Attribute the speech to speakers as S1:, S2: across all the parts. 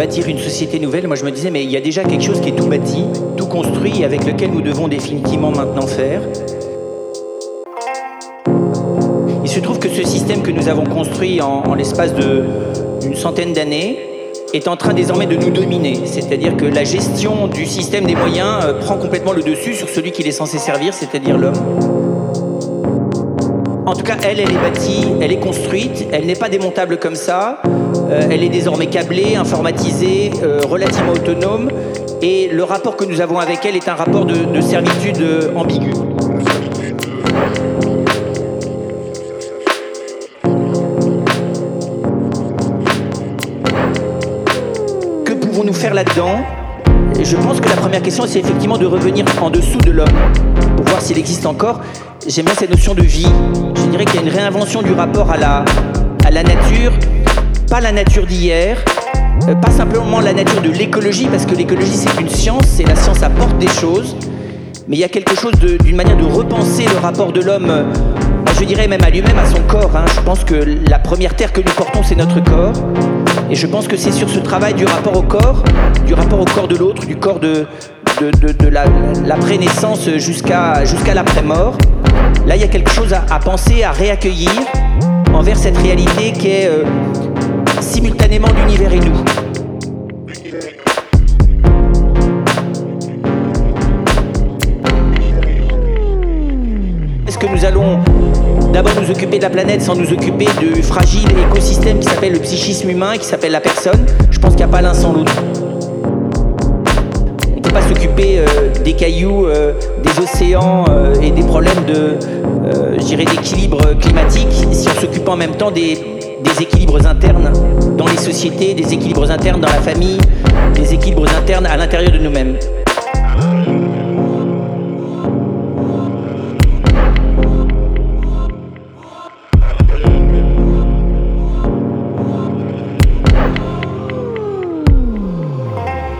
S1: bâtir une société nouvelle, moi je me disais, mais il y a déjà quelque chose qui est tout bâti, tout construit, avec lequel nous devons définitivement maintenant faire. Il se trouve que ce système que nous avons construit en, l'espace d'une centaine d'années est en train désormais de nous dominer. C'est-à-dire que la gestion du système des moyens euh, prend complètement le dessus sur celui qu'il est censé servir, c'est-à-dire l'homme. En tout cas, elle, elle est bâtie, elle est construite, elle n'est pas démontable comme ça. Euh, elle est désormais câblée, informatisée, euh, relativement autonome. Et le rapport que nous avons avec elle est un rapport de, servitude euh, ambigu. Que pouvons-nous faire là-dedans? Je pense que la première question, c'est effectivement de revenir en dessous de l'homme, s'il existe encore j'aime bien cette notion de vie. Je dirais qu'il y a une réinvention du rapport à la, à la nature, pas la nature d'hier, euh, pas simplement la nature de l'écologie, parce que l'écologie c'est une science, et la science apporte des choses, mais il y a quelque chose d'une manière de repenser le rapport de l'homme, euh, je dirais même à lui-même, à son corps. Hein. Je pense que la première terre que nous portons, c'est notre corps. Et je pense que c'est sur ce travail du rapport au corps, du rapport au corps de l'autre, du corps de, de, la, la naissance jusqu'à l'après-mort, Là, il y a quelque chose à, penser, à réaccueillir envers cette réalité qui est euh, simultanément l'univers et nous. Est-ce que nous allons d'abord nous occuper de la planète sans nous occuper du fragile écosystème qui s'appelle le psychisme humain, qui s'appelle la personne? Je pense qu'il n'y a pas l'un sans l'autre s'occuper euh, des cailloux, euh, des océans euh, et des problèmes de, d'équilibre climatique si on s'occupe en même temps des, des équilibres internes dans les sociétés, des équilibres internes dans la famille, des équilibres internes à l'intérieur de nous-mêmes.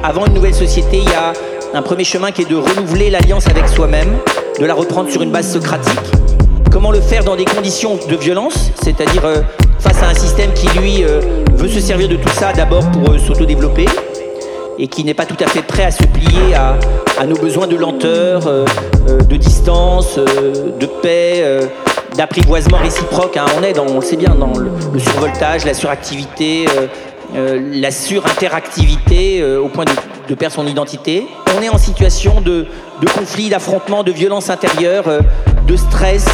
S1: avant une nouvelle société, il y a un premier chemin qui est de renouveler l'alliance avec soi-même, de la reprendre sur une base socratique. Comment le faire dans des conditions de violence, c'est-à-dire euh, face à un système qui, lui, euh, veut se servir de tout ça d'abord pour euh, s'autodévelopper et qui n'est pas tout à fait prêt à se plier à, nos besoins de lenteur, de distance, de paix, d'apprivoisement réciproque. Hein. On est dans, on le sait bien, dans le, le survoltage, la suractivité, euh, la surinteractivité euh, au point de, perdre son identité. On est en situation de, conflit, d'affrontement, de violence intérieure, euh, de stress.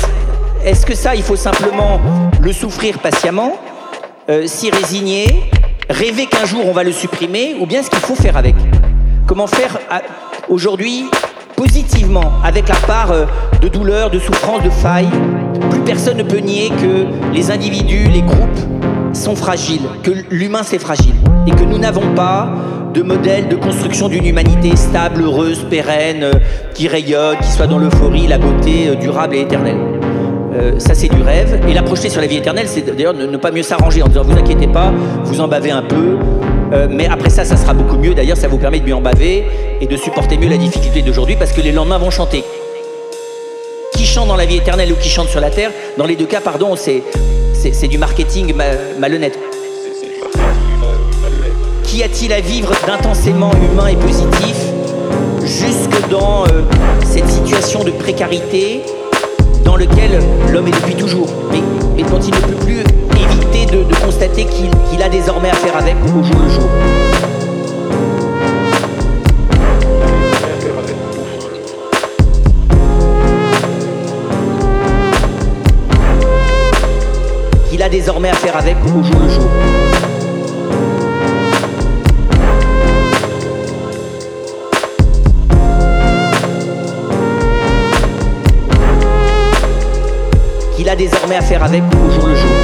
S1: Est-ce que ça, il faut simplement le souffrir patiemment, s'y résigner, rêver qu'un jour on va le supprimer, ou bien ce qu'il faut faire avec? Comment faire aujourd'hui positivement, avec la part de douleur, de souffrance, de faille? Plus personne ne peut nier que les individus, les groupes, sont fragiles, que l'humain c'est fragile, et que nous n'avons pas de modèle de construction d'une humanité stable, heureuse, pérenne, euh, qui rayonne, qui soit dans l'euphorie, la beauté, euh, durable et éternelle. Euh, ça c'est du rêve, et la projeter sur la vie éternelle, c'est d'ailleurs ne, pas mieux s'arranger en disant vous inquiétez pas, vous en bavez un peu, mais après ça, ça sera beaucoup mieux. D'ailleurs, ça vous permet de mieux en baver et de supporter mieux la difficulté d'aujourd'hui parce que les lendemains vont chanter. Qui chante dans la vie éternelle ou qui chante sur la terre, dans les deux cas, pardon, c'est du marketing malhonnête. Qu'y a-t-il à vivre d'intensément humain et positif jusque dans euh, cette situation de précarité dans lequel l'homme est depuis toujours, mais, dont il ne peut plus éviter de, constater qu'il a désormais à faire avec au jour le jour. a désormais à faire avec au jour le jour. A désormais à faire avec au jour le jour.